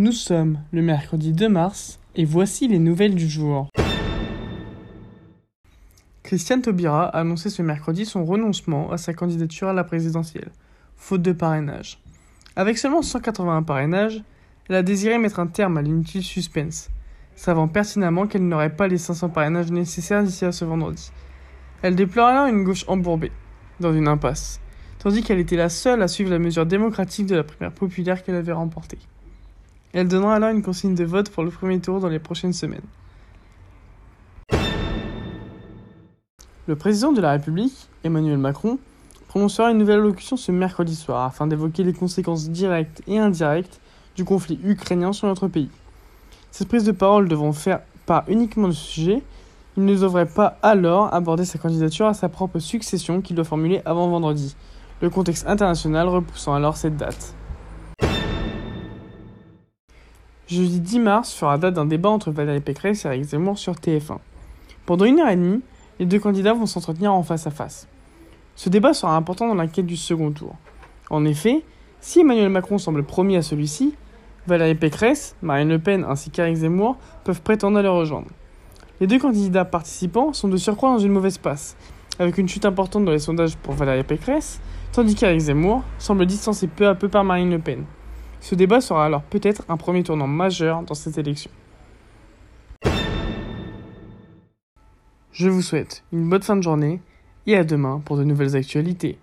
Nous sommes le mercredi 2 mars et voici les nouvelles du jour. Christiane Taubira a annoncé ce mercredi son renoncement à sa candidature à la présidentielle, faute de parrainage. Avec seulement 181 parrainages, elle a désiré mettre un terme à l'inutile suspense, savant pertinemment qu'elle n'aurait pas les 500 parrainages nécessaires d'ici à ce vendredi. Elle déplore alors une gauche embourbée, dans une impasse, tandis qu'elle était la seule à suivre la mesure démocratique de la primaire populaire qu'elle avait remportée. Elle donnera alors une consigne de vote pour le premier tour dans les prochaines semaines. Le président de la République, Emmanuel Macron, prononcera une nouvelle allocution ce mercredi soir afin d'évoquer les conséquences directes et indirectes du conflit ukrainien sur notre pays. Cette prise de parole devront faire pas uniquement ce sujet, il ne devrait pas alors aborder sa candidature à sa propre succession qu'il doit formuler avant vendredi, le contexte international repoussant alors cette date. Jeudi 10 mars fera date d'un débat entre Valérie Pécresse et Eric Zemmour sur TF1. Pendant une heure et demie, les deux candidats vont s'entretenir en face à face. Ce débat sera important dans la quête du second tour. En effet, si Emmanuel Macron semble promis à celui-ci, Valérie Pécresse, Marine Le Pen ainsi qu'Éric Zemmour peuvent prétendre à le rejoindre. Les deux candidats participants sont de surcroît dans une mauvaise passe, avec une chute importante dans les sondages pour Valérie Pécresse, tandis qu'Éric Zemmour semble distancé peu à peu par Marine Le Pen. Ce débat sera alors peut-être un premier tournant majeur dans cette élection. Je vous souhaite une bonne fin de journée et à demain pour de nouvelles actualités.